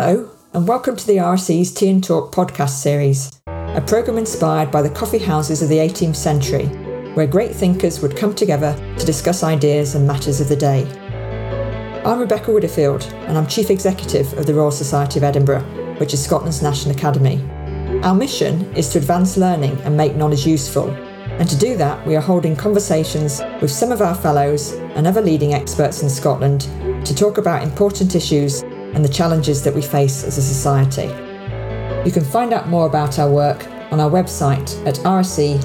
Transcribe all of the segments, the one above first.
Hello, and welcome to the RSE's Tea and Talk podcast series, a programme inspired by the coffee houses of the 18th century, where great thinkers would come together to discuss ideas and matters of the day. I'm Rebekah Widdowfield, and I'm Chief Executive of the Royal Society of Edinburgh, which is Scotland's national academy. Our mission is to advance learning and make knowledge useful, and to do that, we are holding conversations with some of our fellows and other leading experts in Scotland to talk about important issues and the challenges that we face as a society. You can find out more about our work on our website at rse.org.uk.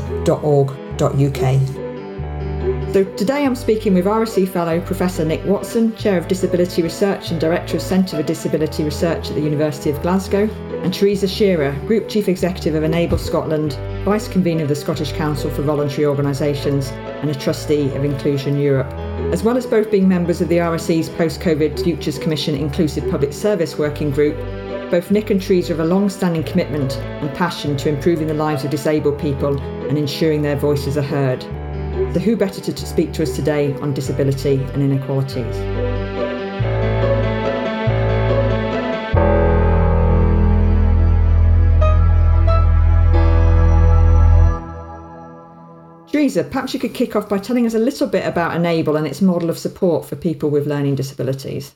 So today I'm speaking with RSE Fellow Professor Nick Watson, Chair of Disability Research and Director of Centre for Disability Research at the University of Glasgow, and Theresa Shearer, Group Chief Executive of Enable Scotland, Vice Convener of the Scottish Council for Voluntary Organisations, and a Trustee of Inclusion Europe. As well as both being members of the RSE's Post COVID Futures Commission Inclusive Public Service Working Group, both Nick and Theresa have a long standing commitment and passion to improving the lives of disabled people and ensuring their voices are heard. So, who better to, to speak to us today on disability and inequalities? Theresa, perhaps you could kick off by telling us a little bit about Enable and its model of support for people with learning disabilities.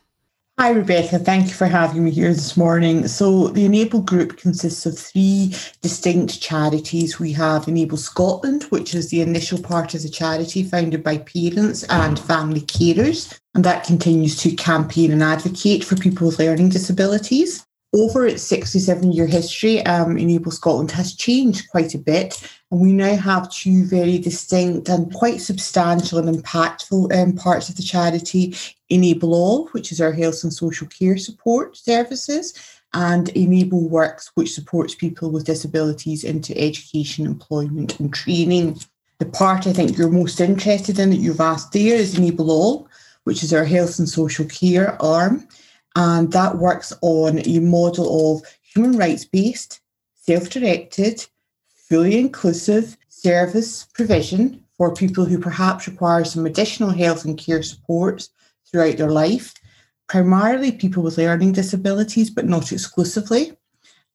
Hi, Rebekah. Thank you for having me here this morning. So, the Enable Group consists of three distinct charities. We have Enable Scotland, which is the initial part of the charity founded by parents and family carers, and that continues to campaign and advocate for people with learning disabilities. Over its 67 year history, um, Enable Scotland has changed quite a bit, and we now have two very distinct and quite substantial and impactful um, parts of the charity Enable All, which is our health and social care support services, and Enable Works, which supports people with disabilities into education, employment, and training. The part I think you're most interested in that you've asked there is Enable All, which is our health and social care arm. And that works on a model of human rights based, self directed, fully inclusive service provision for people who perhaps require some additional health and care supports throughout their life, primarily people with learning disabilities, but not exclusively.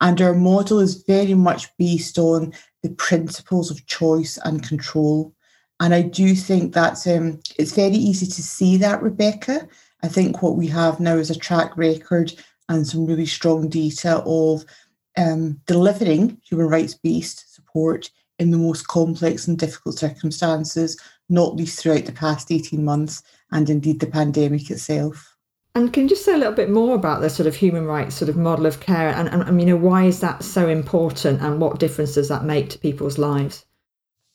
And our model is very much based on the principles of choice and control. And I do think that's um, it's very easy to see that, Rebekah, I think what we have now is a track record and some really strong data of um, delivering human rights based support in the most complex and difficult circumstances, not least throughout the past 18 months and indeed the pandemic itself. And can you just say a little bit more about the sort of human rights sort of model of care and, and, and you know why is that so important and what difference does that make to people's lives?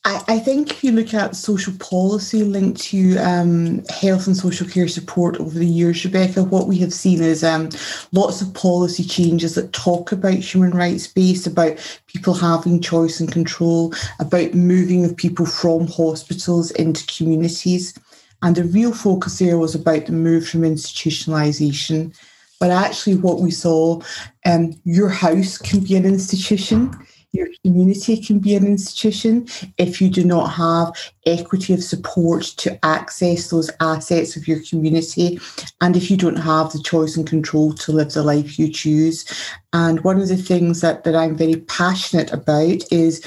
I, I think if you look at social policy linked to um, health and social care support over the years, Rebekah, what we have seen is um, lots of policy changes that talk about human rights based, about people having choice and control, about moving of people from hospitals into communities. And the real focus there was about the move from institutionalisation. But actually, what we saw, um, your house can be an institution your community can be an institution if you do not have equity of support to access those assets of your community and if you don't have the choice and control to live the life you choose. And one of the things that, that I'm very passionate about is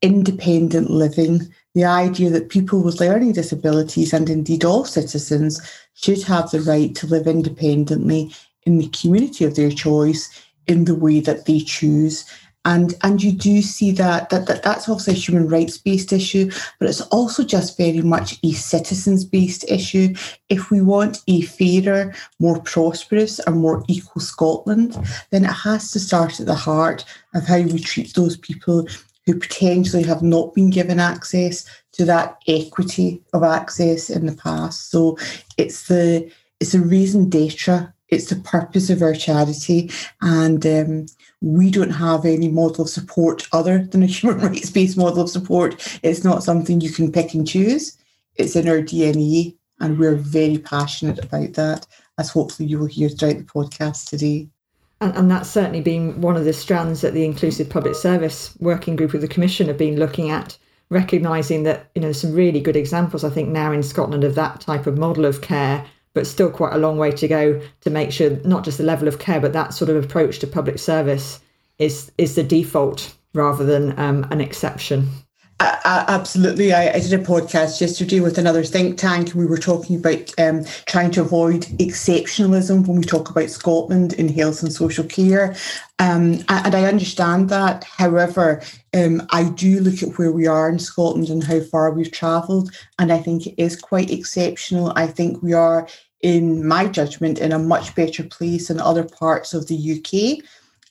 independent living. The idea that people with learning disabilities and indeed all citizens should have the right to live independently in the community of their choice in the way that they choose and and you do see that that, that that's obviously a human rights based issue but it's also just very much a citizens based issue. If we want a fairer more prosperous and more equal scotland then it has to start at the heart of how we treat those people who potentially have not been given access to that equity of access in the past. So it's the it's a raison d'etre it's the purpose of our charity and um, we don't have any model of support other than a human rights based model of support. It's not something you can pick and choose. It's in our DNA, and we're very passionate about that, as hopefully you will hear throughout the podcast today. And, and that's certainly been one of the strands that the Inclusive Public Service Working Group of the Commission have been looking at, recognising that you know some really good examples, I think, now in Scotland of that type of model of care but still quite a long way to go to make sure not just the level of care, but that sort of approach to public service is is the default rather than um, an exception. Uh, absolutely. I, I, did a podcast yesterday with another think tank, and we were talking about um, trying to avoid exceptionalism when we talk about Scotland in health and social care. Um, and I understand that. However, um, I do look at where we are in Scotland and how far we've travelled, and I think it is quite exceptional. I think we are, in my judgment, in a much better place than other parts of the UK.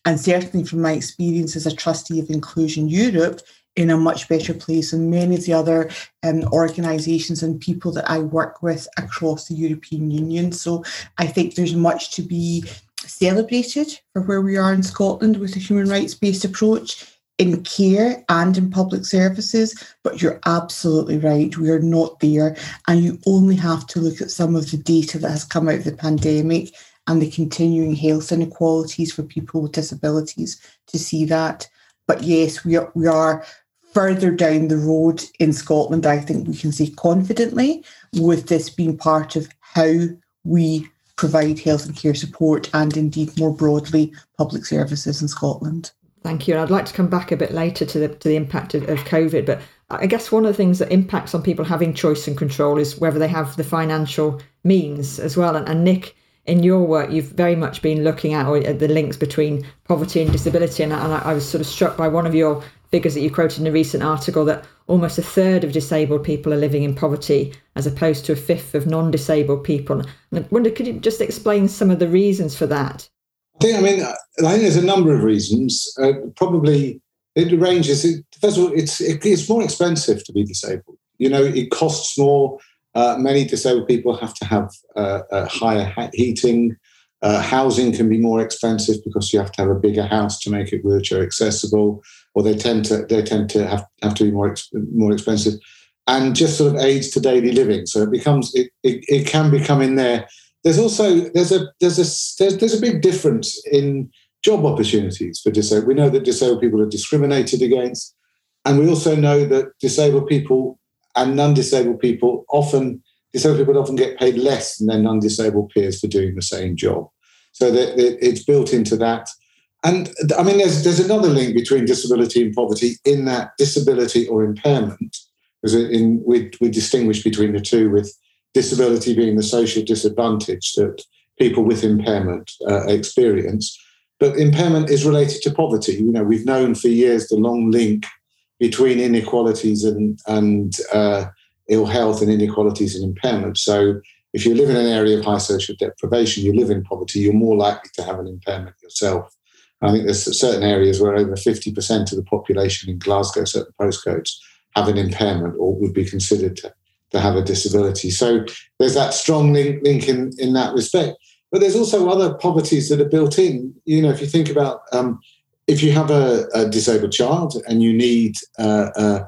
And certainly from my experience as a trustee of Inclusion Europe, in a much better place than many of the other um, organisations and people that I work with across the European Union. So I think there's much to be celebrated for where we are in Scotland with a human rights based approach in care and in public services, but you're absolutely right. We are not there. And you only have to look at some of the data that has come out of the pandemic and the continuing health inequalities for people with disabilities to see that. But yes, we are, we are further down the road in Scotland, I think we can say confidently, with this being part of how we provide health and care support and indeed more broadly public services in Scotland. Thank you. And I'd like to come back a bit later to the to the impact of, of COVID, but I guess one of the things that impacts on people having choice and control is whether they have the financial means as well. And, and Nick, in your work, you've very much been looking at, at the links between poverty and disability. And, and I, I was sort of struck by one of your figures that you quoted in a recent article that almost a third of disabled people are living in poverty as opposed to a fifth of non-disabled people. And I wonder, could you just explain some of the reasons for that? I think, I mean, I think there's a number of reasons. Uh, probably it ranges. It, first of all, it's it, it's more expensive to be disabled. You know, it costs more. Uh, many disabled people have to have uh, higher heating. Uh, housing can be more expensive because you have to have a bigger house to make it wheelchair accessible or they tend to they tend to have, have to be more more expensive, and just sort of aids to daily living. So it becomes it, it, it can become in there. There's also there's a there's a there's, there's a big difference in job opportunities for disabled. We know that disabled people are discriminated against, and we also know that disabled people and non-disabled people often disabled people often get paid less than their non-disabled peers for doing the same job. So that, it's built into that. And I mean, there's there's another link between disability and poverty in that disability or impairment, because in, we we distinguish between the two, with disability being the social disadvantage that people with impairment uh, experience, but impairment is related to poverty. You know, we've known for years the long link between inequalities and and uh, ill health and inequalities and impairment. So if you live in an area of high social deprivation, you live in poverty, you're more likely to have an impairment yourself. I think there's certain areas where over 50% of the population in Glasgow, certain postcodes, have an impairment or would be considered to, to have a disability. So there's that strong link, link in, in that respect. But there's also other poverties that are built in. You know, if you think about um, if you have a, a, disabled child and you need uh, uh,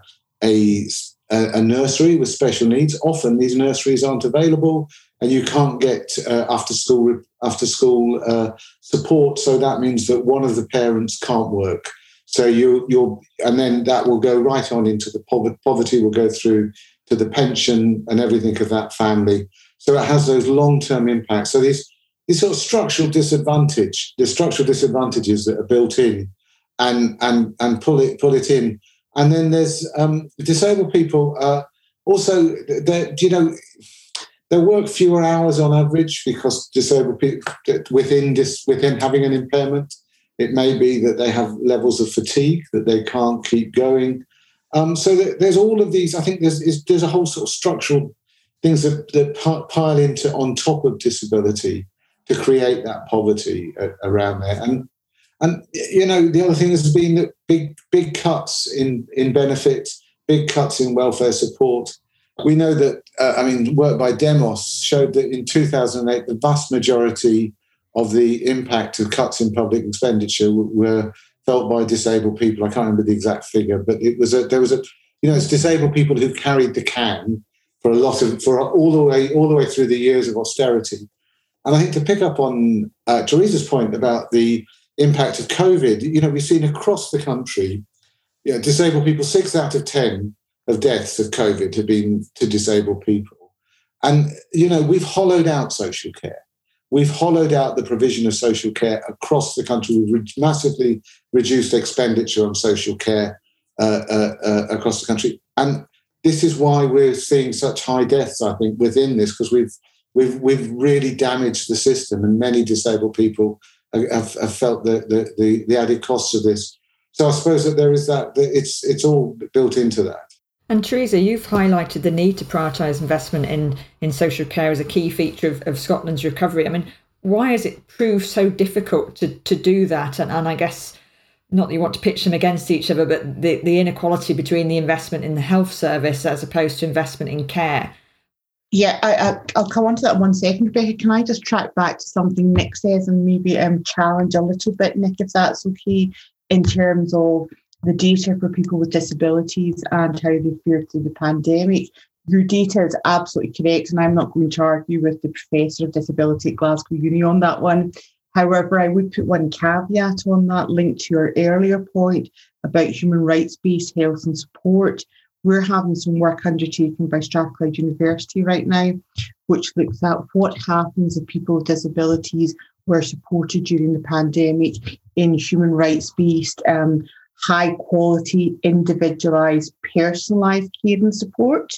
a, a, nursery with special needs, often these nurseries aren't available and you can't get uh, after school after school uh, support. So that means that one of the parents can't work. So you you're and then that will go right on into the poverty. Poverty will go through to the pension and everything of that family. So it has those long term impacts. So these these sort of structural disadvantage, the structural disadvantages that are built in, and and and pull it pull it in. And then there's um, disabled people. Uh, also, you know, they work fewer hours on average because disabled people within this within having an impairment. It may be that they have levels of fatigue that they can't keep going. Um, so there's all of these. I think there's there's a whole sort of structural things that, that pile into on top of disability to create that poverty around there. And and you know the other thing has been that big big cuts in in benefits, big cuts in welfare support we know that, uh, I mean, work by Demos showed that in 2008, the vast majority of the impact of cuts in public expenditure were felt by disabled people. I can't remember the exact figure, but it was a, there was a, you know, it's disabled people who carried the can for a lot of, for all the way, all the way through the years of austerity. And I think to pick up on uh, Theresa's point about the impact of COVID, you know, we've seen across the country, you know, disabled people, six out of 10 of deaths of COVID have been to disabled people. And, you know, we've hollowed out social care. We've hollowed out the provision of social care across the country. We've re- massively reduced expenditure on social care uh, uh, uh, across the country. And this is why we're seeing such high deaths, I think, within this, because we've, we've, we've really damaged the system, and many disabled people have, have felt the, the, the, the added costs of this. So I suppose that there is that, that it's, it's all built into that. And Theresa, you've highlighted the need to prioritise investment in, in social care as a key feature of, of Scotland's recovery. I mean, why has it proved so difficult to, to do that? And, and I guess not that you want to pitch them against each other, but the, the inequality between the investment in the health service as opposed to investment in care. Yeah, I, will come on to that one second, Rebekah. Can I just track back to something Nick says and maybe um, challenge a little bit, Nick, if that's okay, in terms of the data for people with disabilities and how they fared through the pandemic. Your data is absolutely correct, and I'm not going to argue with the Professor of Disability at Glasgow Uni on that one. However, I would put one caveat on that linked to your earlier point about human rights based health and support. We're having some work undertaken by Strathclyde University right now, which looks at what happens if people with disabilities were supported during the pandemic in human rights based um, high quality, individualized, personalized care and support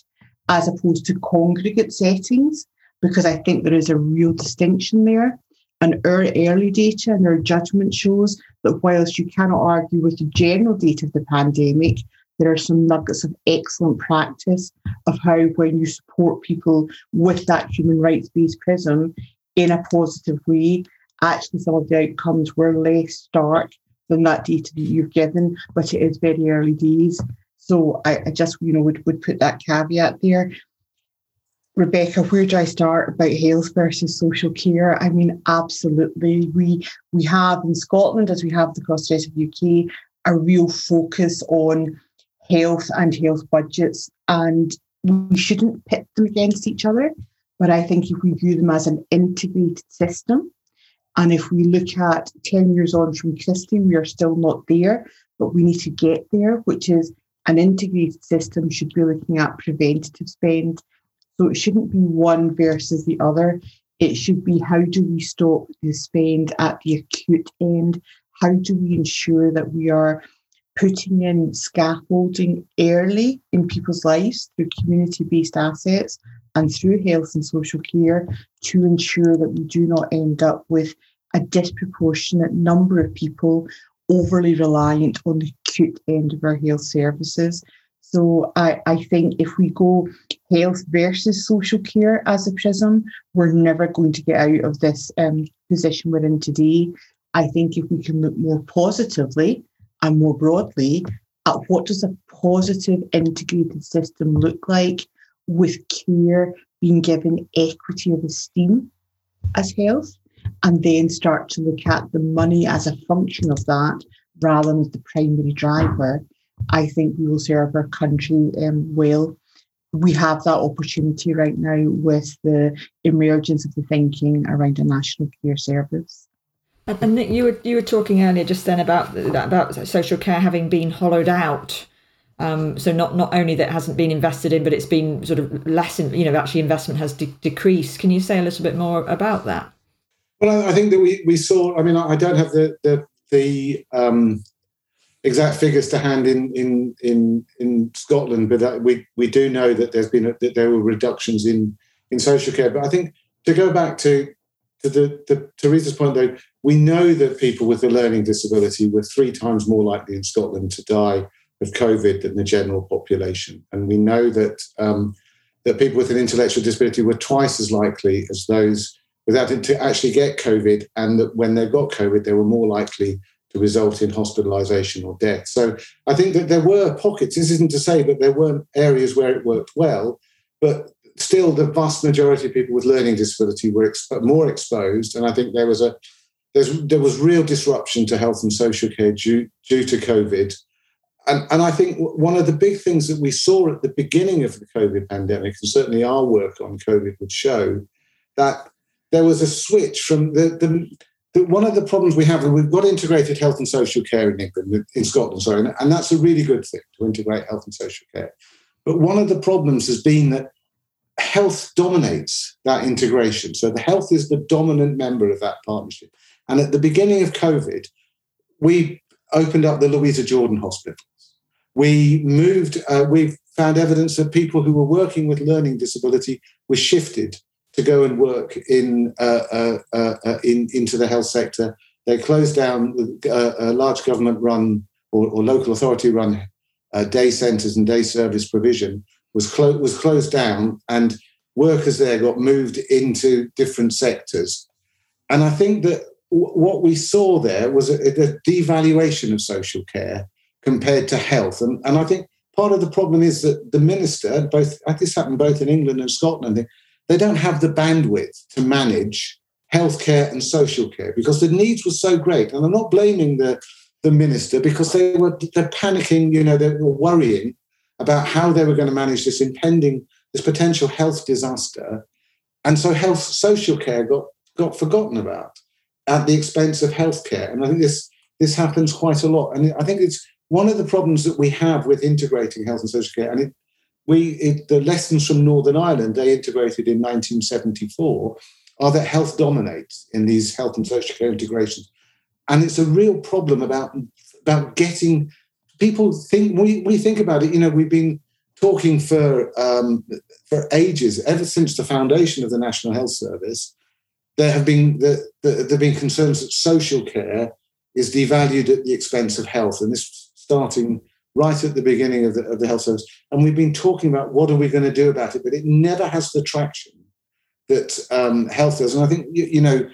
as opposed to congregate settings, because I think there is a real distinction there. And our early data and our judgment shows that whilst you cannot argue with the general data of the pandemic, there are some nuggets of excellent practice of how, when you support people with that human rights based prism in a positive way, actually some of the outcomes were less stark than that data that you've given, but it is very early days. So I, I just, you know, would, would put that caveat there. Rebekah, where do I start about health versus social care? I mean, absolutely. We we have in Scotland, as we have across the rest of the UK, a real focus on health and health budgets, and we shouldn't pit them against each other. But I think if we view them as an integrated system, and if we look at 10 years on from Christie, we are still not there, but we need to get there, which is an integrated system should be looking at preventative spend. So it shouldn't be one versus the other. It should be how do we stop the spend at the acute end? How do we ensure that we are putting in scaffolding early in people's lives through community based assets and through health and social care to ensure that we do not end up with a disproportionate number of people overly reliant on the acute end of our health services. So I, I think if we go health versus social care as a prism, we're never going to get out of this um, position we're in today. I think if we can look more positively and more broadly at what does a positive integrated system look like with care being given equity of esteem as health, and then start to look at the money as a function of that rather than as the primary driver, I think we will serve our country um, well. We have that opportunity right now with the emergence of the thinking around a national care service. And Nick, you were you were talking earlier just then about about social care having been hollowed out. Um, so not not only that hasn't been invested in, but it's been sort of less. In, you know, actually investment has de- decreased. Can you say a little bit more about that? Well, I think that we, we saw. I mean, I don't have the the, the um, exact figures to hand in in in, in Scotland, but we we do know that there's been a, that there were reductions in in social care. But I think to go back to to the, the Theresa's point, though, we know that people with a learning disability were three times more likely in Scotland to die of COVID than the general population, and we know that um, that people with an intellectual disability were twice as likely as those without it to actually get COVID, and that when they got COVID, they were more likely to result in hospitalisation or death. So I think that there were pockets. This isn't to say that there weren't areas where it worked well, but still the vast majority of people with learning disability were exp- more exposed, and I think there was a there was real disruption to health and social care due, due to COVID. And, and I think one of the big things that we saw at the beginning of the COVID pandemic, and certainly our work on COVID would show, that there was a switch from the, the, the, one of the problems we have, and we've got integrated health and social care in England, in Scotland, sorry, and, that's a really good thing to integrate health and social care. But one of the problems has been that health dominates that integration. So the health is the dominant member of that partnership. And at the beginning of COVID, we opened up the Louisa Jordan hospitals. We moved, uh, we found evidence that people who were working with learning disability were shifted to go and work in, uh, uh, uh, uh in into the health sector. They closed down uh, a large government run or, or local authority run day centres and day service provision was, clo- was closed down and workers there got moved into different sectors. And I think that w- what we saw there was a, a, devaluation of social care compared to health. And, and I think part of the problem is that the minister, both this happened both in England and Scotland, they, don't have the bandwidth to manage healthcare and social care because the needs were so great. And I'm not blaming the, the minister because they were they're panicking, you know, they were worrying about how they were going to manage this impending, this potential health disaster. And so health social care got, got forgotten about at the expense of healthcare. And I think this this happens quite a lot. And I think it's one of the problems that we have with integrating health and social care. And it, we it, the lessons from Northern Ireland they integrated in 1974 are that health dominates in these health and social care integrations. And it's a real problem about, about getting people think we, we think about it, you know, we've been talking for um, for ages, ever since the foundation of the National Health Service, there have been the, the, there have been concerns that social care is devalued at the expense of health, and this starting right at the beginning of the, of the health service. And we've been talking about what are we going to do about it, but it never has the traction that um, health does. And I think you, you know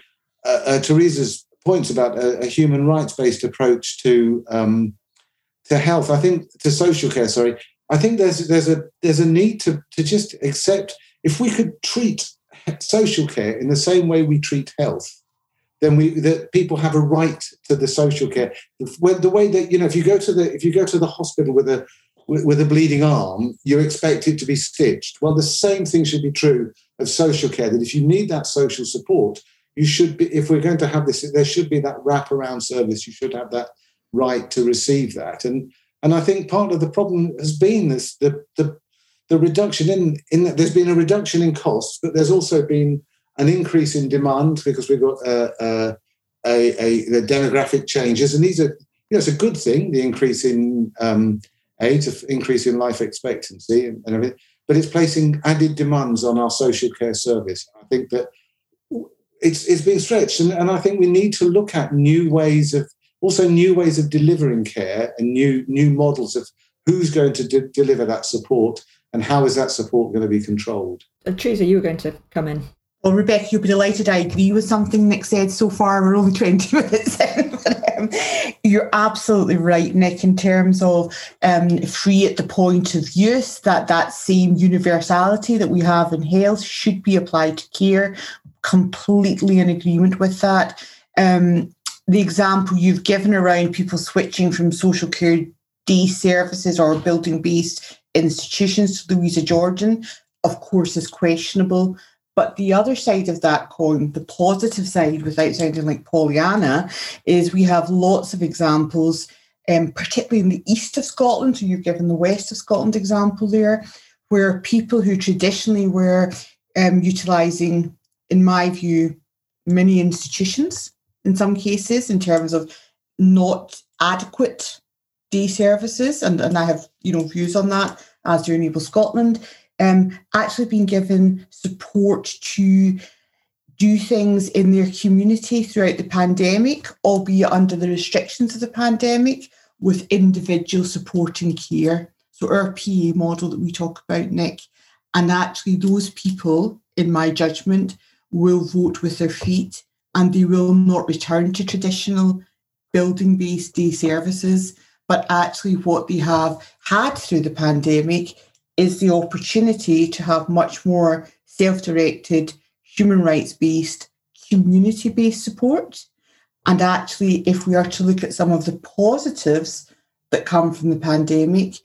uh, uh, Theresa's points about a, a human rights based approach to um, to health. I think to social care. Sorry, I think there's there's a there's a need to to just accept if we could treat social care in the same way we treat health, then we that people have a right to the social care. The way that you know, if you go to the if you go to the hospital with a with a bleeding arm, you expect it to be stitched. Well, the same thing should be true of social care. That if you need that social support, you should be. If we're going to have this, there should be that wraparound service. You should have that right to receive that. And and I think part of the problem has been this the the, the reduction in in there's been a reduction in costs, but there's also been an increase in demand because we've got uh, uh, a, a, the demographic changes, and these are you know it's a good thing the increase in um, age, increase in life expectancy, and, and everything. But it's placing added demands on our social care service. I think that it's it's been stretched, and, and I think we need to look at new ways of also new ways of delivering care and new new models of who's going to de- deliver that support and how is that support going to be controlled. Uh, Theresa, you were going to come in. Well, Rebekah, you'll be delighted. I agree with something Nick said so far. We're only 20 minutes in. Um, you're absolutely right, Nick, in terms of um, free at the point of use, that that same universality that we have in health should be applied to care. Completely in agreement with that. Um, the example you've given around people switching from social care D services or building based institutions to Louisa Jordan, of course, is questionable. But the other side of that coin, the positive side, without sounding like Pollyanna, is we have lots of examples, um, particularly in the east of Scotland. So you've given the west of Scotland example there, where people who traditionally were um, utilising, in my view, many institutions in some cases in terms of not adequate day services, and, and I have you know views on that, as do Enable Scotland, um, actually been given support to do things in their community throughout the pandemic, albeit under the restrictions of the pandemic, with individual support and care. So our PA model that we talk about, Nick, and actually those people, in my judgment, will vote with their feet and they will not return to traditional building based day services. But actually, what they have had through the pandemic is the opportunity to have much more self directed, human rights based, community based support. And actually, if we are to look at some of the positives that come from the pandemic,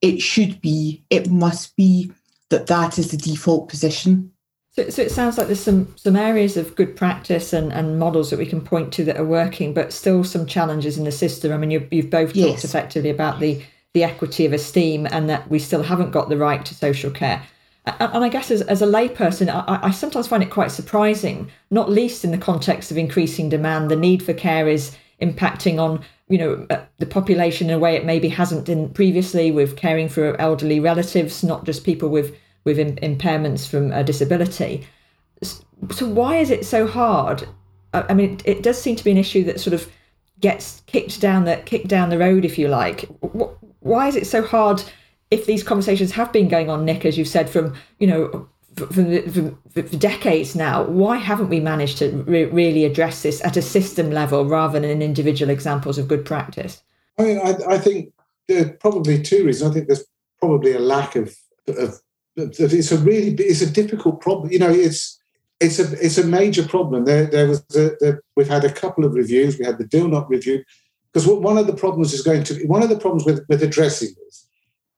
it should be, it must be that that is the default position so, so it sounds like there's some some areas of good practice and, and models that we can point to that are working, but still some challenges in the system. I mean, you've, you've both yes. talked effectively about the the equity of esteem and that we still haven't got the right to social care. and I guess as, as a layperson, I, I sometimes find it quite surprising, not least in the context of increasing demand. The need for care is impacting on you know uh, the population in a way it maybe hasn't been previously with caring for elderly relatives, not just people with with impairments from a disability. So why is it so hard? I mean, it, it does seem to be an issue that sort of gets kicked down the kicked down the road, if you like. Why is it so hard? if these conversations have been going on, Nick, as you've said, from you know for, for decades now, why haven't we managed to re- really address this at a system level rather than in individual examples of good practice? I mean, I, I think there are probably two reasons. I think there's probably a lack of, of, of it's a really it's a difficult problem. You know, it's it's a it's a major problem. There there was a, there, we've had a couple of reviews. We had the DILNOT review because one of the problems is going to be one of the problems with with addressing this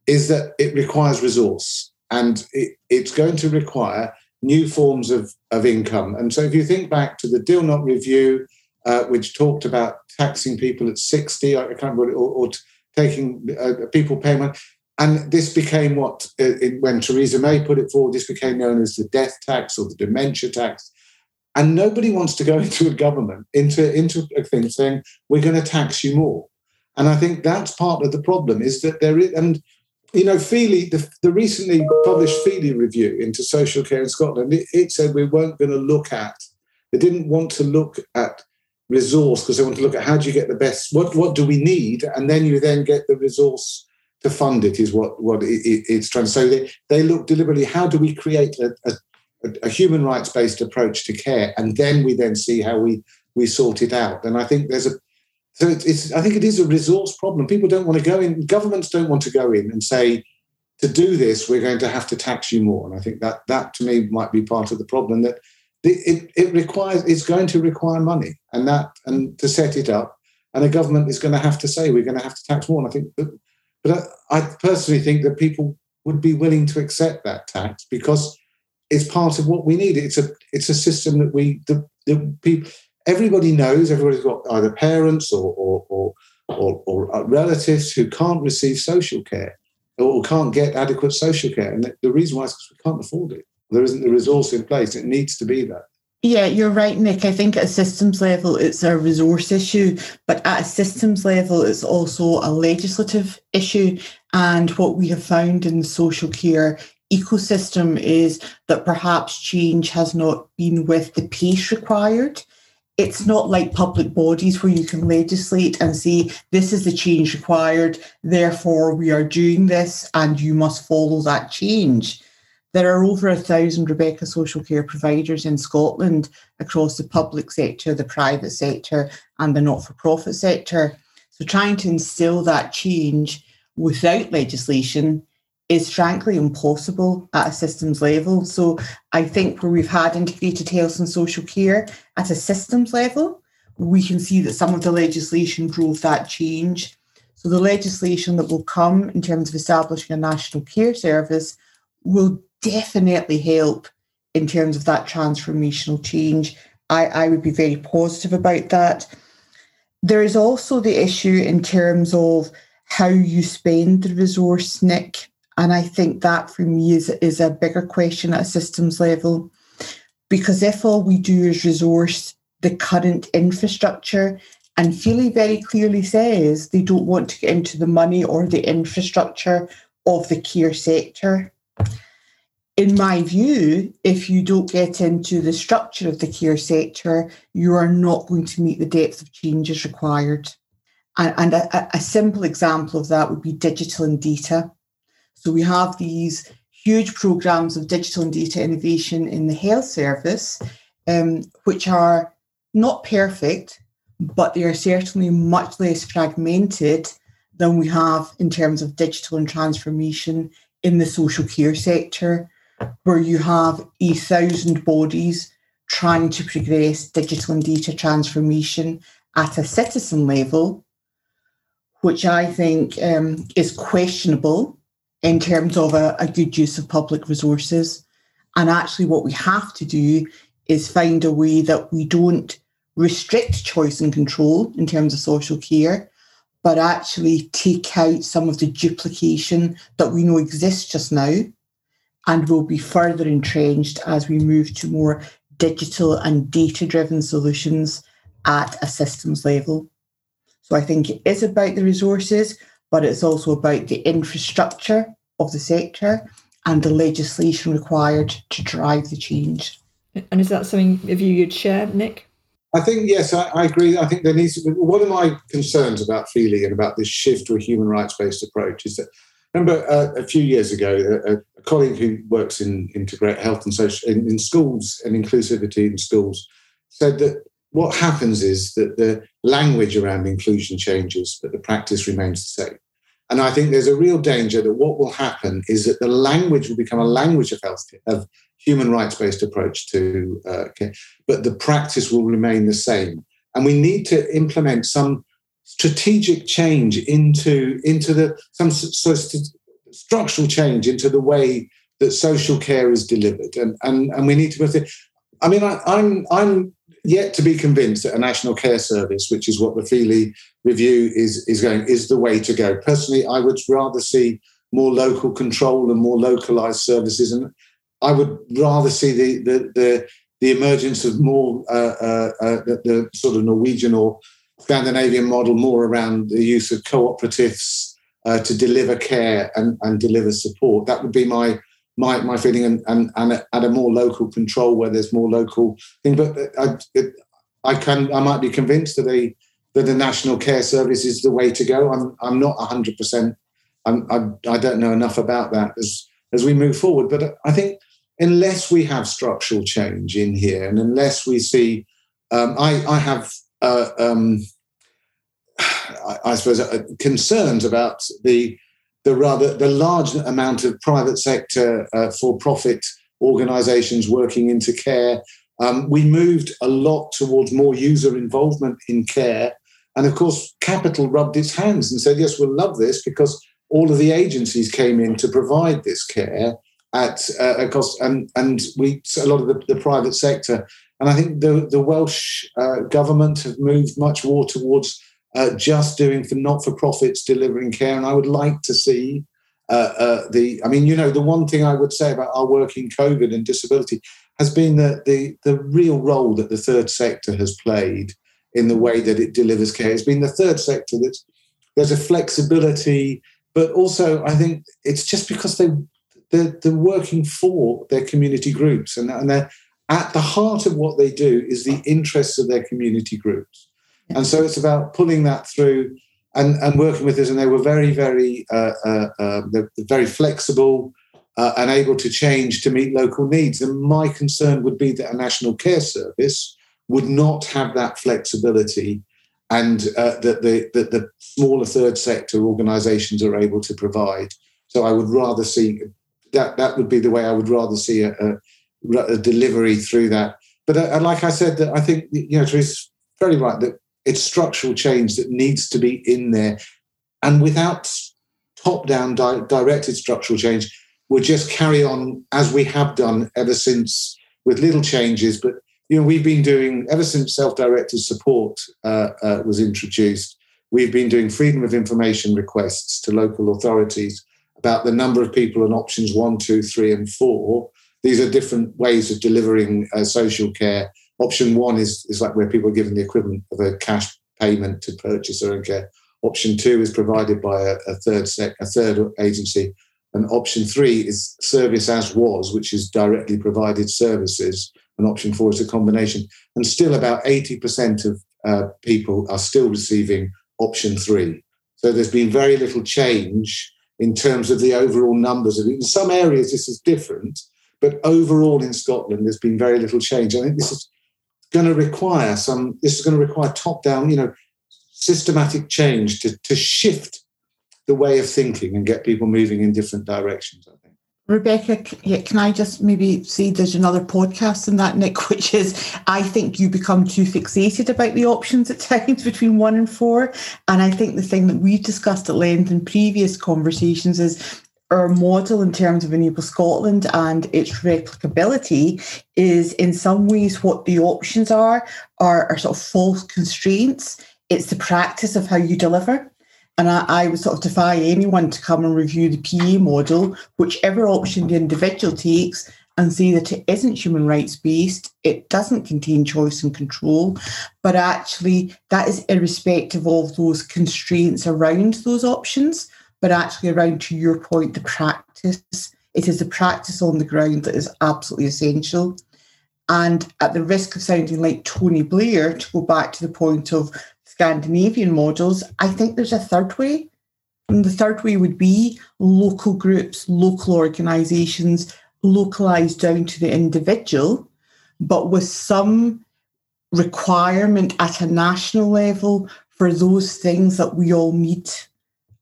is that it requires resource and it, it's going to require new forms of, of income. And so if you think back to the Deal DILNOT review, uh, which talked about taxing people at 60, I can't remember, or, or taking uh, people payment. And this became what, uh, it, when Theresa May put it forward, this became known as the death tax or the dementia tax. And nobody wants to go into a government, into, into a thing saying, we're going to tax you more. And I think that's part of the problem is that there is, and you know, Feeley, the, the, recently published Feeley review into social care in Scotland, it, it said we weren't going to look at, they didn't want to look at resource because they want to look at how do you get the best, what, what do we need? And then you then get the resource to fund it is what, what it, it, it's trying to say. They, they look deliberately, how do we create a, a, a human rights based approach to care? And then we then see how we, we sort it out. And I think there's a, so it's, it's, I think it is a resource problem. People don't want to go in, governments don't want to go in and say, to do this, we're going to have to tax you more. And I think that that to me might be part of the problem that it, it requires, it's going to require money and that, and to set it up. And a government is going to have to say, we're going to have to tax more. And I think, that, but I, I personally think that people would be willing to accept that tax because it's part of what we need. It's a, it's a system that we, the, the people, everybody knows, everybody's got either parents or, or, or, or, or uh, relatives who can't receive social care or can't get adequate social care. And the reason why is because we can't afford it. There isn't the resource in place. It needs to be that. Yeah, you're right, Nick. I think at a systems level, it's a resource issue, but at a systems level, it's also a legislative issue. And what we have found in social care ecosystem is that perhaps change has not been with the pace required it's not like public bodies where you can legislate and say, this is the change required, therefore we are doing this and you must follow that change. There are over a thousand Rebekah social care providers in Scotland across the public sector, the private sector, and the not for profit sector. So, trying to instill that change without legislation is frankly impossible at a systems level. So I think where we've had integrated health and social care at a systems level, we can see that some of the legislation drove that change. So the legislation that will come in terms of establishing a national care service will definitely help in terms of that transformational change. I, I would be very positive about that. There is also the issue in terms of how you spend the resource, Nick. And I think that for me is, is a bigger question at a systems level. Because if all we do is resource the current infrastructure, and Feeley very clearly says they don't want to get into the money or the infrastructure of the care sector. In my view, if you don't get into the structure of the care sector, you are not going to meet the depth of changes required. And, and a, a simple example of that would be digital and data. So we have these huge programs of digital and data innovation in the health service, um, which are not perfect, but they are certainly much less fragmented than we have in terms of digital and transformation in the social care sector, where you have a thousand bodies trying to progress digital and data transformation at a citizen level, which I think um, is questionable in terms of a, a good use of public resources. And actually, what we have to do is find a way that we don't restrict choice and control in terms of social care, but actually take out some of the duplication that we know exists just now and will be further entrenched as we move to more digital and data driven solutions at a systems level. So I think it is about the resources, but it's also about the infrastructure of the sector and the legislation required to drive the change. And is that something of you you'd share, Nick? I think yes, I, I, agree. I think there needs to be one of my concerns about Feeley and about this shift to a human rights based approach is that remember uh, a few years ago, a, a, colleague who works in integrate health and social in, in schools and inclusivity in schools said that what happens is that the language around inclusion changes, but the practice remains the same. And I think there's a real danger that what will happen is that the language will become a language of health of human rights based approach to uh, care, but the practice will remain the same. And we need to implement some strategic change into into the some sort of structural change into the way that social care is delivered, and and and we need to. I mean, I, I'm I'm yet to be convinced that a national care service, which is what the Feeley review is, is going, is the way to go. Personally, I would rather see more local control and more localized services. And I would rather see the, the, the, the emergence of more uh, uh, uh, the, the, sort of Norwegian or Scandinavian model, more around the use of cooperatives uh, to deliver care and, and deliver support. That would be my my my feeling, and and, and at a more local control where there's more local thing. But I it, I can I might be convinced that a that the national care service is the way to go. I'm I'm not hundred percent. I'm I, I don't know enough about that as as we move forward. But I think unless we have structural change in here, and unless we see, um, I I have. Uh, um, I, I suppose uh, concerns about the the rather the large amount of private sector uh, for-profit organisations working into care. Um, we moved a lot towards more user involvement in care, and of course, capital rubbed its hands and said, "Yes, we'll love this because all of the agencies came in to provide this care at uh, a cost, and and we a lot of the, the private sector." And I think the the Welsh uh, government have moved much more towards uh, just doing for not for profits delivering care. And I would like to see uh, uh, the. I mean, you know, the one thing I would say about our work in COVID and disability has been the the the real role that the third sector has played in the way that it delivers care. It's been the third sector that's there's a flexibility, but also I think it's just because they they're, they're working for their community groups and, and they're at the heart of what they do is the interests of their community groups. And so it's about pulling that through and, and working with us. And they were very, very, uh, uh, uh, very flexible uh, and able to change to meet local needs. And my concern would be that a national care service would not have that flexibility and uh, that the, that the smaller third sector organizations are able to provide. So I would rather see that, that would be the way I would rather see a, a, a delivery through that. But uh, like I said, that I think, you know, Theresa's very right that it's structural change that needs to be in there. And without top down di- directed structural change, we'll just carry on as we have done ever since with little changes. But you know, we've been doing ever since self-directed support uh, uh, was introduced. We've been doing freedom of information requests to local authorities about the number of people on options one, two, three, and four. These are different ways of delivering uh, social care Option one is, is like where people are given the equivalent of a cash payment to purchase their own care. Option two is provided by a, a third sec, a third agency, and option three is service as was, which is directly provided services. And option four is a combination. And still, about eighty percent of uh, people are still receiving option three. So there's been very little change in terms of the overall numbers. In some areas, this is different, but overall in Scotland, there's been very little change. I think this is going to require some, this is going to require top down, you know, systematic change to, to shift the way of thinking and get people moving in different directions, I think. Rebekah, can I just maybe see there's another podcast in that, Nick, which is I think you become too fixated about the options at times between one and four. And I think the thing that we've discussed at length in previous conversations is our model in terms of Enable Scotland and its replicability is in some ways what the options are, are, are sort of false constraints. It's the practice of how you deliver. And I, I would sort of defy anyone to come and review the PA model, whichever option the individual takes, and say that it isn't human rights based, it doesn't contain choice and control, but actually that is irrespective of those constraints around those options, but actually around to your point, the practice. It is the practice on the ground that is absolutely essential. And at the risk of sounding like Tony Blair, to go back to the point of Scandinavian models, I think there's a third way. And the third way would be local groups, local organisations, localised down to the individual, but with some requirement at a national level for those things that we all need.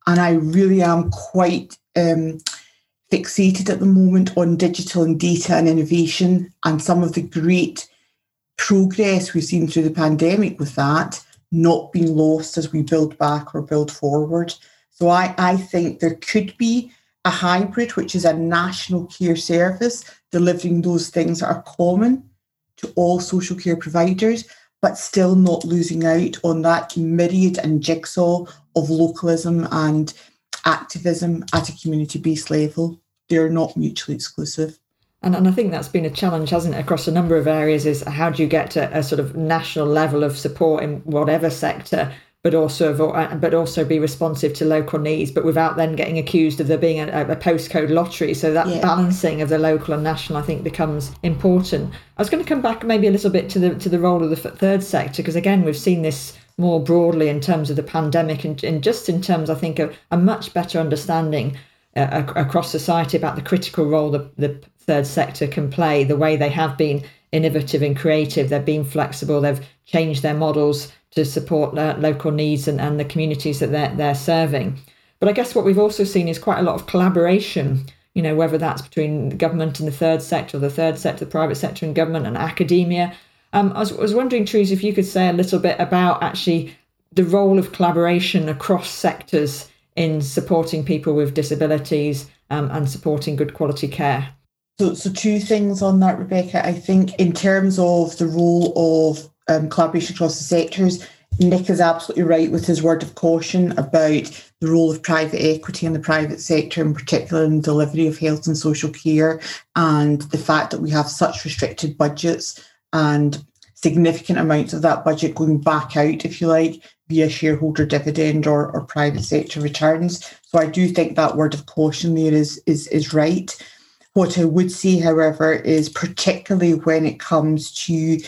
And I really am quite um, fixated at the moment on digital and data and innovation and some of the great progress we've seen through the pandemic with that not being lost as we build back or build forward. So I, I think there could be a hybrid, which is a national care service delivering those things that are common to all social care providers, but still not losing out on that myriad and jigsaw of localism and activism at a community based level. They're not mutually exclusive. And, and I think that's been a challenge, hasn't it, across a number of areas is how do you get to a sort of national level of support in whatever sector, but also uh, but also be responsive to local needs, but without then getting accused of there being a, a postcode lottery. So that yeah. balancing of the local and national, I think, becomes important. I was going to come back maybe a little bit to the to the role of the third sector because again we've seen this more broadly in terms of the pandemic and, and just in terms, I think, of a much better understanding uh, across society about the critical role the, the third sector can play, the way they have been innovative and creative, they've been flexible, they've changed their models to support uh, local needs and, and the communities that they're, they're serving. But I guess what we've also seen is quite a lot of collaboration, you know, whether that's between government and the third sector, or the third sector, the private sector and government and academia. Um, I, was, I was wondering, Theresa, if you could say a little bit about actually the role of collaboration across sectors in supporting people with disabilities um, and supporting good quality care. So, so two things on that, Rebekah. I think in terms of the role of um, collaboration across the sectors, Nick is absolutely right with his word of caution about the role of private equity in the private sector, in particular in the delivery of health and social care, and the fact that we have such restricted budgets and significant amounts of that budget going back out, if you like, via shareholder dividend or, or private sector returns. So I do think that word of caution there is is is right. What I would say, however, is particularly when it comes to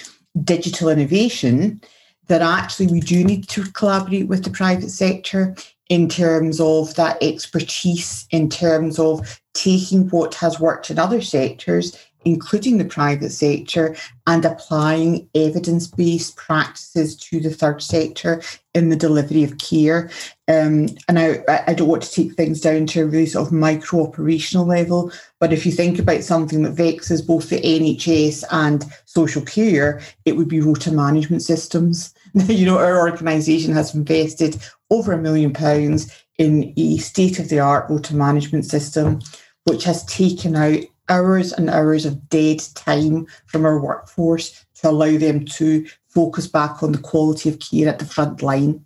digital innovation, that actually we do need to collaborate with the private sector in terms of that expertise, in terms of taking what has worked in other sectors including the private sector, and applying evidence based practices to the third sector in the delivery of care. Um, and I, I don't want to take things down to a really sort of micro operational level, but if you think about something that vexes both the NHS and social care, it would be rota management systems. you know, our organisation has invested over a million pounds in a state of the art rota management system, which has taken out hours and hours of dead time from our workforce to allow them to focus back on the quality of care at the front line.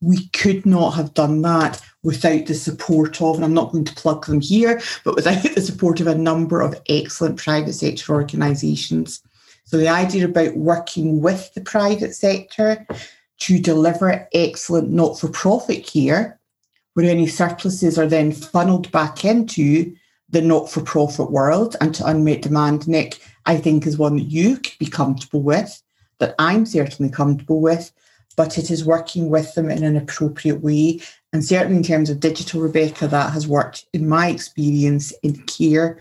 We could not have done that without the support of, and I'm not going to plug them here, but without the support of a number of excellent private sector organisations. So the idea about working with the private sector to deliver excellent not for profit care, where any surpluses are then funneled back into the not for profit world and to unmet demand, Nick, I think is one that you could be comfortable with, that I'm certainly comfortable with, but it is working with them in an appropriate way. And certainly in terms of digital, Rebekah, that has worked in my experience in care.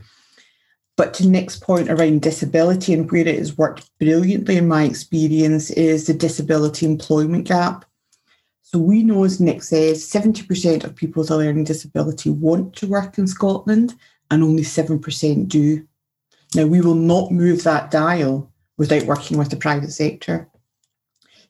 But to Nick's point around disability and where it has worked brilliantly in my experience is the disability employment gap. So we know, as Nick says, 70% of people with a learning disability want to work in Scotland and only 7% do. Now, we will not move that dial without working with the private sector.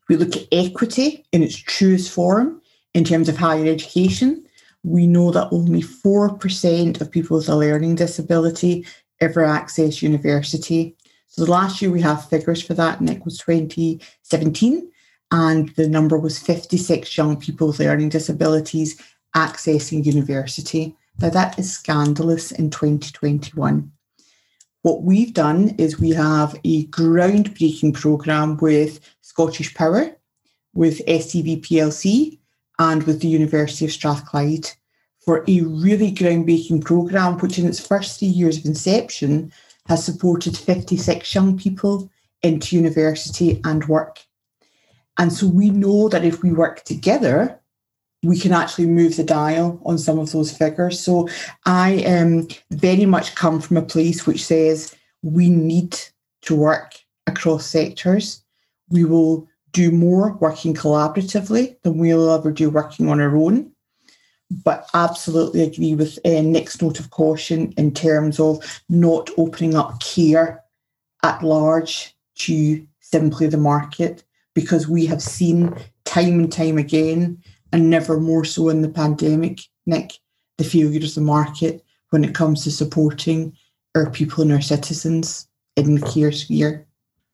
We look at equity in its truest form in terms of higher education, we know that only 4% of people with a learning disability ever access university. So the last year we have figures for that, and Nick was 2017, and the number was 56 young people with learning disabilities accessing university. Now, that is scandalous in 2021. What we've done is we have a groundbreaking programme with Scottish Power, with STV PLC, and with the University of Strathclyde for a really groundbreaking programme, which in its first three years of inception has supported 56 young people into university and work. And so we know that if we work together, we can actually move the dial on some of those figures. So I um, very much come from a place which says we need to work across sectors. We will do more working collaboratively than we'll ever do working on our own. But absolutely agree with uh, Nick's note of caution in terms of not opening up care at large to simply the market, because we have seen time and time again and never more so in the pandemic, Nick, the failure of the market when it comes to supporting our people and our citizens in the care sphere.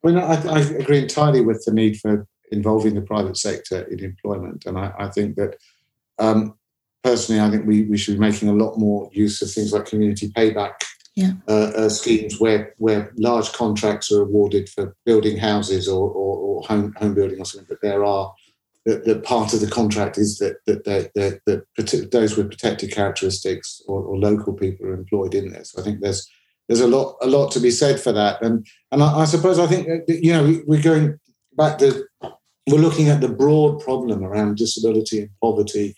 Well, I, I agree entirely with the need for involving the private sector in employment. And I, I think that um, personally, I think we, we should be making a lot more use of things like community payback yeah. uh, uh, schemes where where large contracts are awarded for building houses or, or, or home, home building or something. But there are that, that part of the contract is that that, that, that those with protected characteristics or, or, local people are employed in there. So I think there's there's a lot a lot to be said for that. And and I, I suppose I think you know we're going back to we're looking at the broad problem around disability and poverty.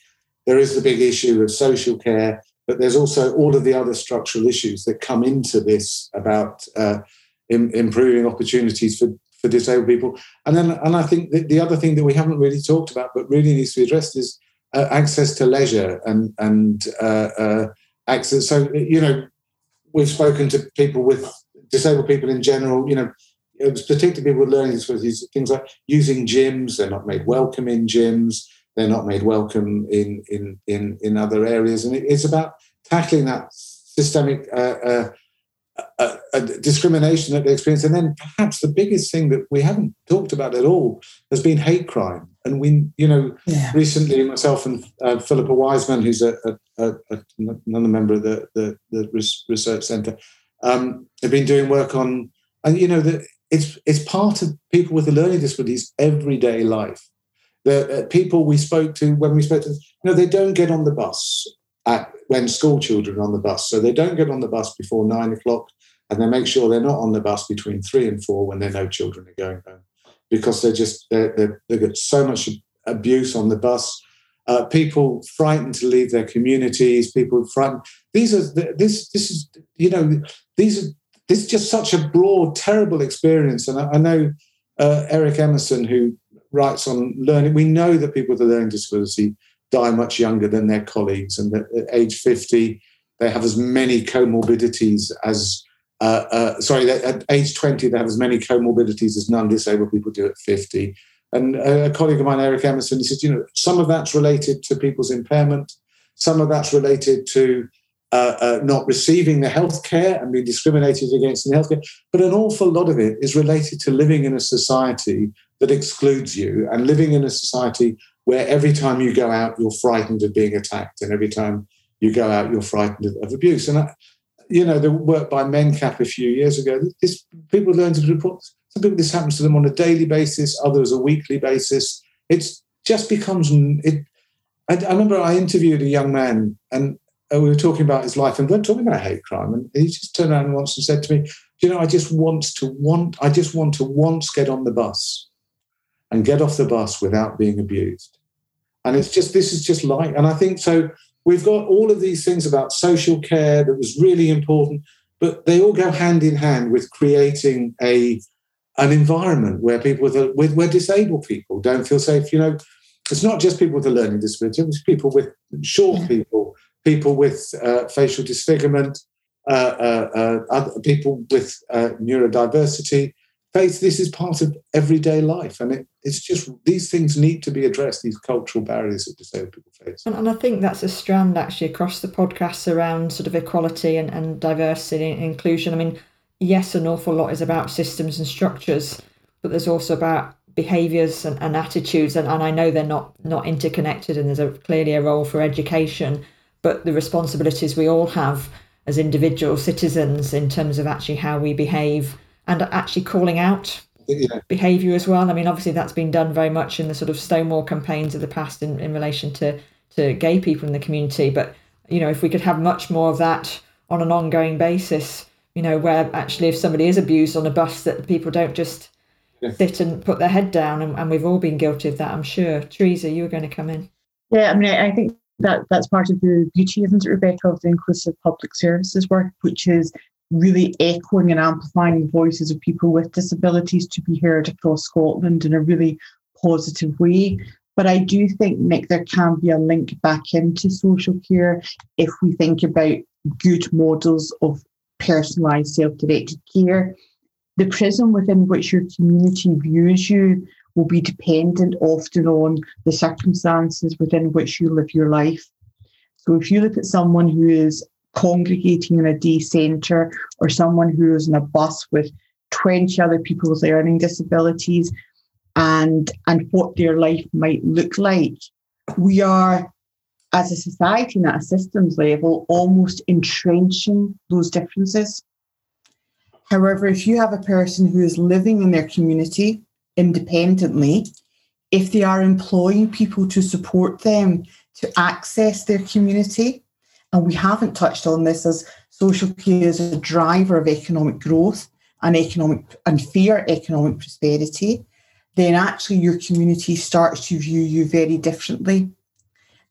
There is the big issue of social care, but there's also all of the other structural issues that come into this about uh, in, improving opportunities for for disabled people. And then, and I think the other thing that we haven't really talked about, but really needs to be addressed, is uh, access to leisure and and uh, uh, access. So you know, we've spoken to people with disabled people in general. You know, particularly people with learning disabilities. Things like using gyms; they're not made welcome in gyms. They're not made welcome in in in in other areas, and it's about tackling that systemic uh, uh, a, a, discrimination that they experience. And then perhaps the biggest thing that we haven't talked about at all has been hate crime. And we, you know, yeah. recently myself and uh, Philippa Wiseman, who's a, another member of the, the, the research centre, um, have been doing work on, and you know, that it's it's part of people with the learning disabilities everyday life. The uh, people we spoke to when we spoke to, you know, they don't get on the bus at, when school children are on the bus. So they don't get on the bus before nine o'clock and they make sure they're not on the bus between three and four when they know children are going home because they're just, they're, they're, they get so much abuse on the bus. Uh, people frightened to leave their communities, people frightened. These are, this, this is, you know, these are, this is just such a broad, terrible experience. And I, I know uh, Eric Emerson, who writes on learning, we know that people with a learning disability die much younger than their colleagues, and at age 50, they have as many comorbidities as, uh, uh, sorry, at age 20, they have as many comorbidities as non disabled people do at 50. And a colleague of mine, Eric Emerson, he said, you know, some of that's related to people's impairment, some of that's related to uh, uh, not receiving the health care and being discriminated against in healthcare. But an awful lot of it is related to living in a society that excludes you and living in a society where every time you go out, you're frightened of being attacked, and every time you go out, you're frightened of, of abuse. And I, you know, the work by MENCAP a few years ago, this people learn to report. Some people this happens to them on a daily basis, others a weekly basis. It just becomes it. I, I remember I interviewed a young man, and uh, we were talking about his life, and we we're talking about hate crime, and he just turned around once and said to me, "You know, I just want to want, I just want to once get on the bus." And get off the bus without being abused. And it's just, this is just like, and I think so. We've got all of these things about social care that was really important, but they all go hand in hand with creating a an environment where people with, a, with where disabled people don't feel safe. You know, it's not just people with a learning disability; it's people with short people, people with uh, facial disfigurement, uh, uh, uh other people with uh, neurodiversity, faith, this is part of everyday life. And it, it's just these things need to be addressed, these cultural barriers that disabled people face. And, and, I think that's a strand actually across the podcast around sort of equality and, and diversity and inclusion. I mean, yes, an awful lot is about systems and structures, but there's also about behaviors and, and attitudes and, and I know they're not not interconnected and there's a clearly a role for education but the responsibilities we all have as individual citizens in terms of actually how we behave and actually calling out yeah. behavior as well. I mean, obviously that's been done very much in the sort of Stonewall campaigns of the past in, in relation to to gay people in the community. But you know, if we could have much more of that on an ongoing basis, you know, where actually if somebody is abused on a bus, that people don't just yeah. sit and put their head down, and, and we've all been guilty of that, I'm sure. Theresa, you were going to come in. Yeah, I mean, I think that that's part of the beauty, isn't it, Rebekah, of the inclusive public services work, which is really echoing and amplifying voices of people with disabilities to be heard across Scotland in a really positive way. But I do think, Nick, there can be a link back into social care if we think about good models of personalised self directed care. The prism within which your community views you will be dependent often on the circumstances within which you live your life. So if you look at someone who is congregating in a day centre or someone who is in a bus with 20 other people with learning disabilities and and what their life might look like, we are as a society and at a systems level almost entrenching those differences. However, if you have a person who is living in their community independently, if they are employing people to support them to access their community, and we haven't touched on this as social care is a driver of economic growth and economic and fair economic prosperity, then actually your community starts to view you very differently.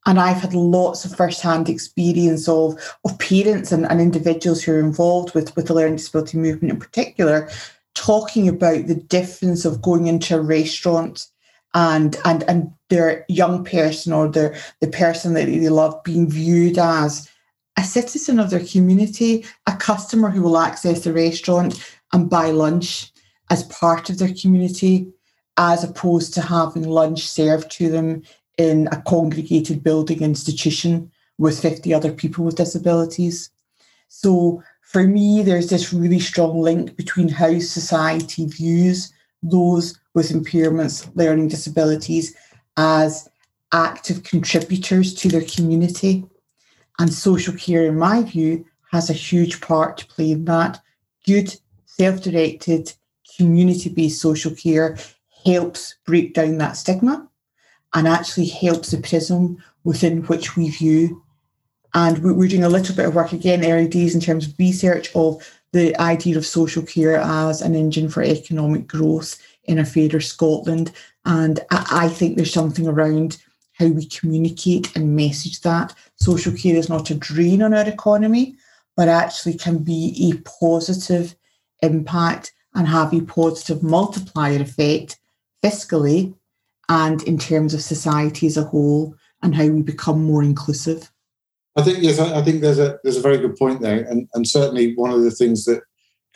And I've had lots of first-hand experience of, of parents and, and individuals who are involved with, with the learning disability movement in particular, talking about the difference of going into a restaurant and and and their young person or their the person that they love being viewed as a citizen of their community, a customer who will access the restaurant and buy lunch as part of their community, as opposed to having lunch served to them in a congregated building institution with 50 other people with disabilities. So for me, there's this really strong link between how society views those with impairments, learning disabilities, as active contributors to their community. And social care, in my view, has a huge part to play in that. Good, self directed, community based social care helps break down that stigma and actually helps the prism within which we view and we're doing a little bit of work again, early days, in terms of research of the idea of social care as an engine for economic growth in a fairer Scotland. And I think there's something around how we communicate and message that. Social care is not a drain on our economy, but actually can be a positive impact and have a positive multiplier effect fiscally and in terms of society as a whole and how we become more inclusive. I think yes, I, think there's a there's a very good point there, and and certainly one of the things that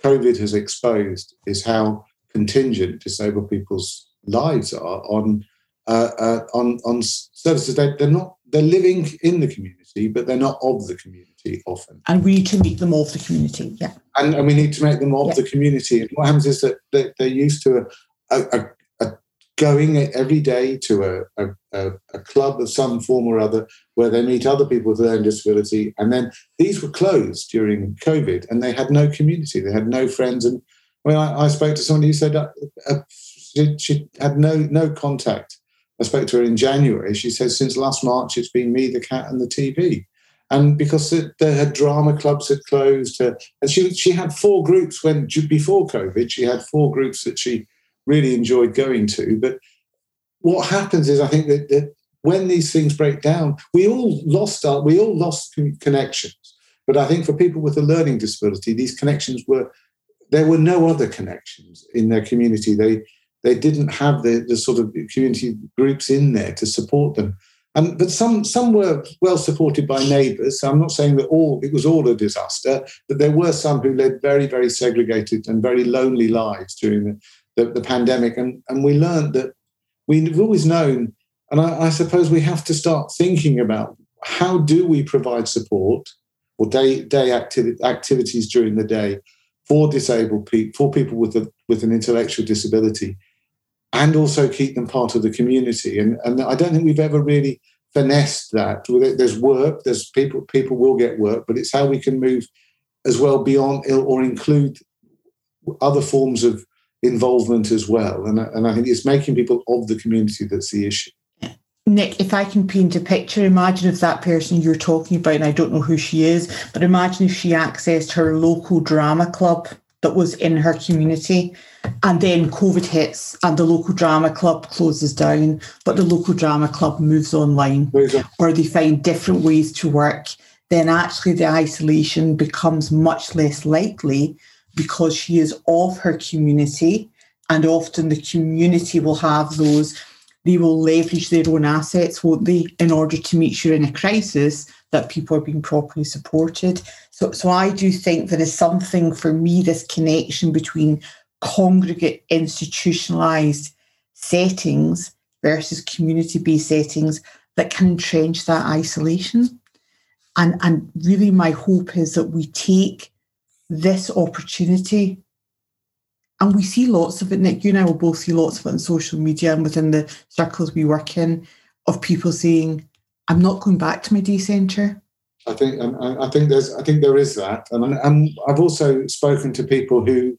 COVID has exposed is how contingent disabled people's lives are on uh, uh, on on services. They, they're not they're living in the community, but they're not of the community often. And we need to make them of the community. Yeah. And, and we need to make them of yeah. the community. And what happens is that they, they're used to a, a, going every day to a, a, a, club of some form or other where they meet other people with learning disability. And then these were closed during COVID and they had no community, they had no friends. And I mean, I, I spoke to someone who said uh, uh, she, she, had no, no contact. I spoke to her in January. She said, since last March, it's been me, the cat, and the TV. And because it, her drama clubs had closed, her, and she she had four groups when before COVID. She had four groups that she really enjoyed going to. But what happens is, I think that, that when these things break down, we all lost our, we all lost connections. But I think for people with a learning disability, these connections were there were no other connections in their community. They they didn't have the, the sort of community groups in there to support them. And, but some some were well supported by neighbours. So I'm not saying that all it was all a disaster, but there were some who led very very segregated and very lonely lives during the, the, the pandemic, and and we learned that we've always known, and I, I suppose we have to start thinking about how do we provide support or day day activi- activities during the day for disabled people, for people with a, with an intellectual disability, and also keep them part of the community. And, and I don't think we've ever really finessed that. There's work, there's people, people will get work, but it's how we can move as well beyond or include other forms of involvement as well. And, and I think it's making people of the community that's the issue. Nick, if I can paint a picture, imagine if that person you're talking about, and I don't know who she is, but imagine if she accessed her local drama club that was in her community. And then COVID hits and the local drama club closes down, but the local drama club moves online or they find different ways to work. Then actually the isolation becomes much less likely because she is of her community. And often the community will have those, they will leverage their own assets, won't they, in order to make sure in a crisis that people are being properly supported. So, so I do think there is something for me, this connection between congregate institutionalized settings versus community based settings that can entrench that isolation. And, and really, my hope is that we take this opportunity and we see lots of it. Nick, you and I will both see lots of it on social media and within the circles we work in of people saying, I'm not going back to my day centre. I think I think there's I think there is that, and, and I've also spoken to people who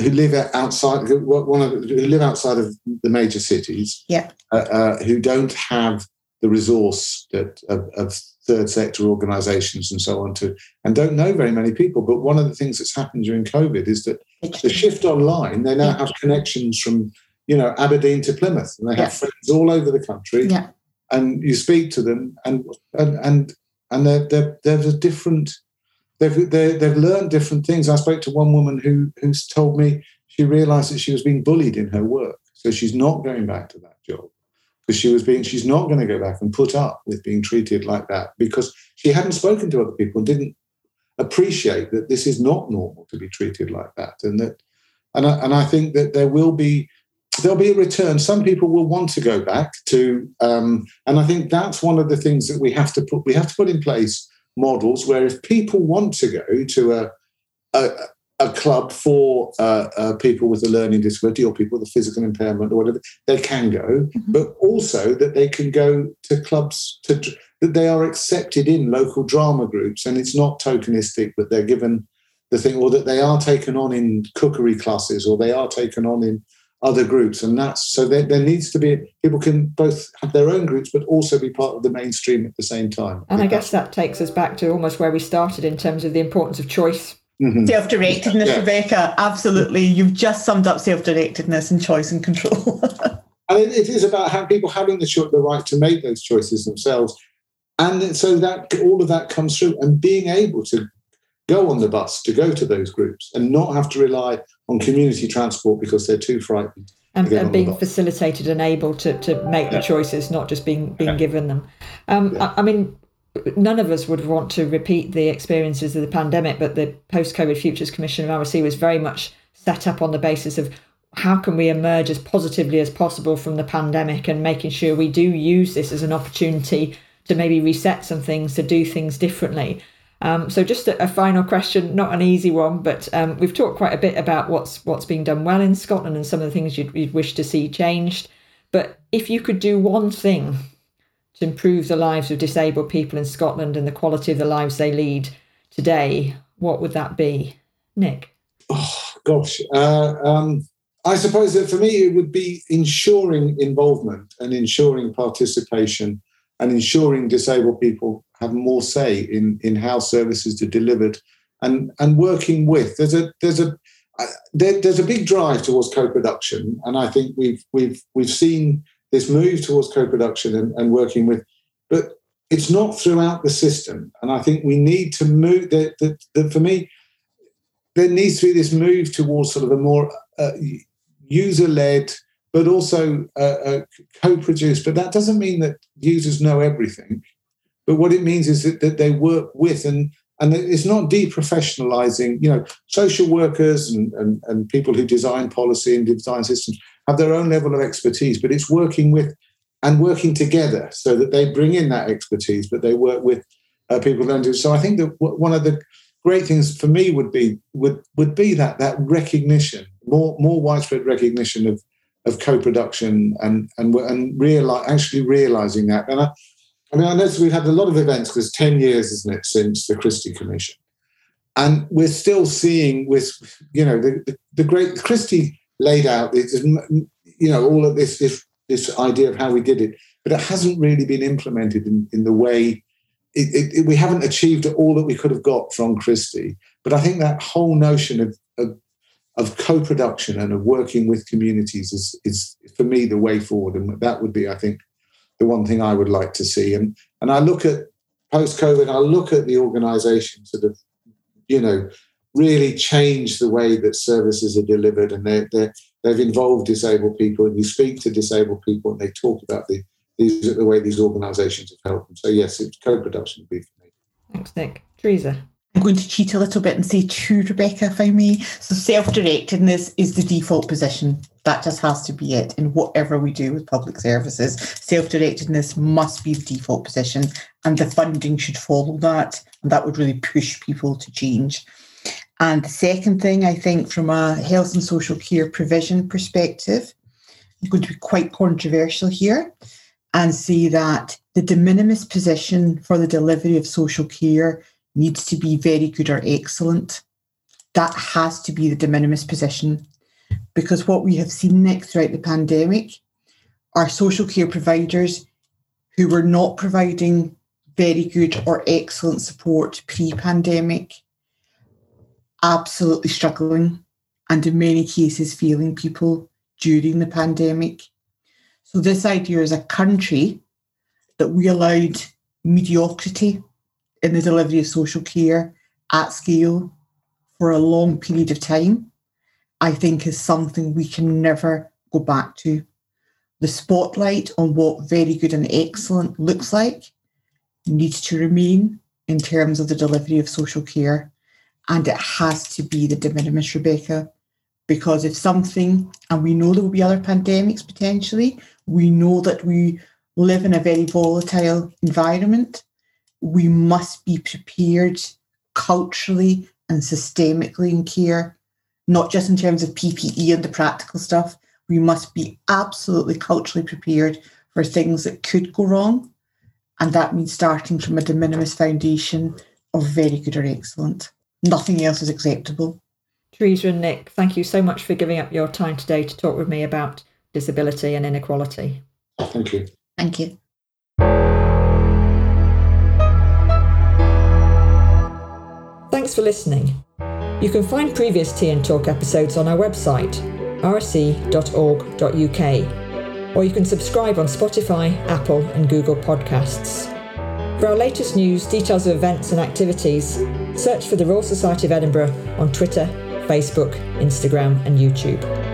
who live outside who, one of, who live outside of the major cities, yeah, uh, uh, who don't have the resource that of, of third sector organisations and so on to, and don't know very many people. But one of the things that's happened during COVID is that the shift online, they now have connections from you know Aberdeen to Plymouth, and they have yeah. friends all over the country. Yeah and you speak to them, and and and and they're, they're, there's a different. They've they've learned different things. I spoke to one woman who who's told me she realised that she was being bullied in her work, so she's not going back to that job because she was being she's not going to go back and put up with being treated like that because she hadn't spoken to other people and didn't appreciate that this is not normal to be treated like that and that and I, and I think that there will be there'll be a return. Some people will want to go back to, um, and I think that's one of the things that we have to put. We have to put in place models where if people want to go to a a, a club for uh, uh, people with a learning disability or people with a physical impairment or whatever, they can go, mm-hmm. but also that they can go to clubs to that they are accepted in local drama groups, and it's not tokenistic, but they're given the thing, or that they are taken on in cookery classes, or they are taken on in other groups and that's so there, there needs to be people can both have their own groups but also be part of the mainstream at the same time. And i guess that. takes us back to almost where we started in terms of the importance of choice. Mm-hmm. self-directedness yeah. Rebekah. Absolutely. You've just summed up self-directedness and choice and control. And it, it is about how people having the, cho- the right to make those choices themselves. And so that all of that comes through and being able to go on the bus to go to those groups and not have to rely on community transport because they're too frightened. And, and being facilitated and able to, to make yeah. the choices, not just being being yeah. given them. Um, yeah. I, I, mean, none of us would want to repeat the experiences of the pandemic, but the Post COVID Futures Commission of RSE was very much set up on the basis of how can we emerge as positively as possible from the pandemic and making sure we do use this as an opportunity to maybe reset some things, to do things differently. Um, so just a, a, final question, not an easy one, but um, we've talked quite a bit about what's what's being done well in Scotland and some of the things you'd, you'd wish to see changed. But if you could do one thing to improve the lives of disabled people in Scotland and the quality of the lives they lead today, what would that be, Nick? Oh gosh, uh, um, I suppose that for me it would be ensuring involvement and ensuring participation and ensuring disabled people have more say in in how services are delivered and and working with. There's a there's a uh, there, there's a big drive towards co-production and i think we've we've we've seen this move towards co-production and, and working with but it's not throughout the system. And i think we need to move that that for me there needs to be this move towards sort of a more uh, user-led but also uh, uh, co-produced. But that doesn't mean that users know everything. But what it means is that, that they work with and and it's not deprofessionalizing. You know, social workers and, and, and people who design policy and design systems have their own level of expertise, but it's working with and working together so that they bring in that expertise, but they work with uh, people who do. So I think that one of the great things for me would be would would be that that recognition, more more widespread recognition of of co-production and and and realize, actually realizing that. And I, I mean, I noticed we've had a lot of events because ten years, isn't it, since the Christie Commission, and we're still seeing with you know the the, the great Christie laid out this, you know all of this this this idea of how we did it, but it hasn't really been implemented in, in the way it, it, it, we haven't achieved all that we could have got from Christie. But I think that whole notion of, of, of co-production and of working with communities is, is for me the way forward, and that would be, I think, the one thing I would like to see. And and I look at post-COVID, I look at the organisations that have, you know, really changed the way that services are delivered, and they they they've involved disabled people. And you speak to disabled people, and they talk about the these the way these organisations have helped them. So yes, it's co-production would be for me. Thanks, Nick. Theresa. I'm going to cheat a little bit and say to Rebekah, if I may. So self-directedness is the default position. That just has to be it in whatever we do with public services. Self-directedness must be the default position, and the funding should follow that. And that would really push people to change. And the second thing, I think, from a health and social care provision perspective, I'm going to be quite controversial here and say that the de minimis position for the delivery of social care needs to be very good or excellent. That has to be the de minimis position because what we have seen next throughout the pandemic are social care providers who were not providing very good or excellent support pre pandemic, absolutely struggling, and in many cases, failing people during the pandemic. So, this idea as a country that we allowed mediocrity in the delivery of social care at scale for a long period of time, I think is something we can never go back to. The spotlight on what very good and excellent looks like needs to remain in terms of the delivery of social care. And it has to be the de minimis, Rebekah, because if something, and we know there will be other pandemics potentially, we know that we live in a very volatile environment. We must be prepared culturally and systemically in care, not just in terms of PPE and the practical stuff. We must be absolutely culturally prepared for things that could go wrong. And that means starting from a de minimis foundation of very good or excellent. Nothing else is acceptable. Theresa and Nick, thank you so much for giving up your time today to talk with me about disability and inequality. Thank you. Thank you. Thanks for listening. You can find previous TN Talk episodes on our website, rse.org.uk, or you can subscribe on Spotify, Apple, and Google Podcasts. For our latest news, details of events and activities, search for the Royal Society of Edinburgh on Twitter, Facebook, Instagram, and YouTube.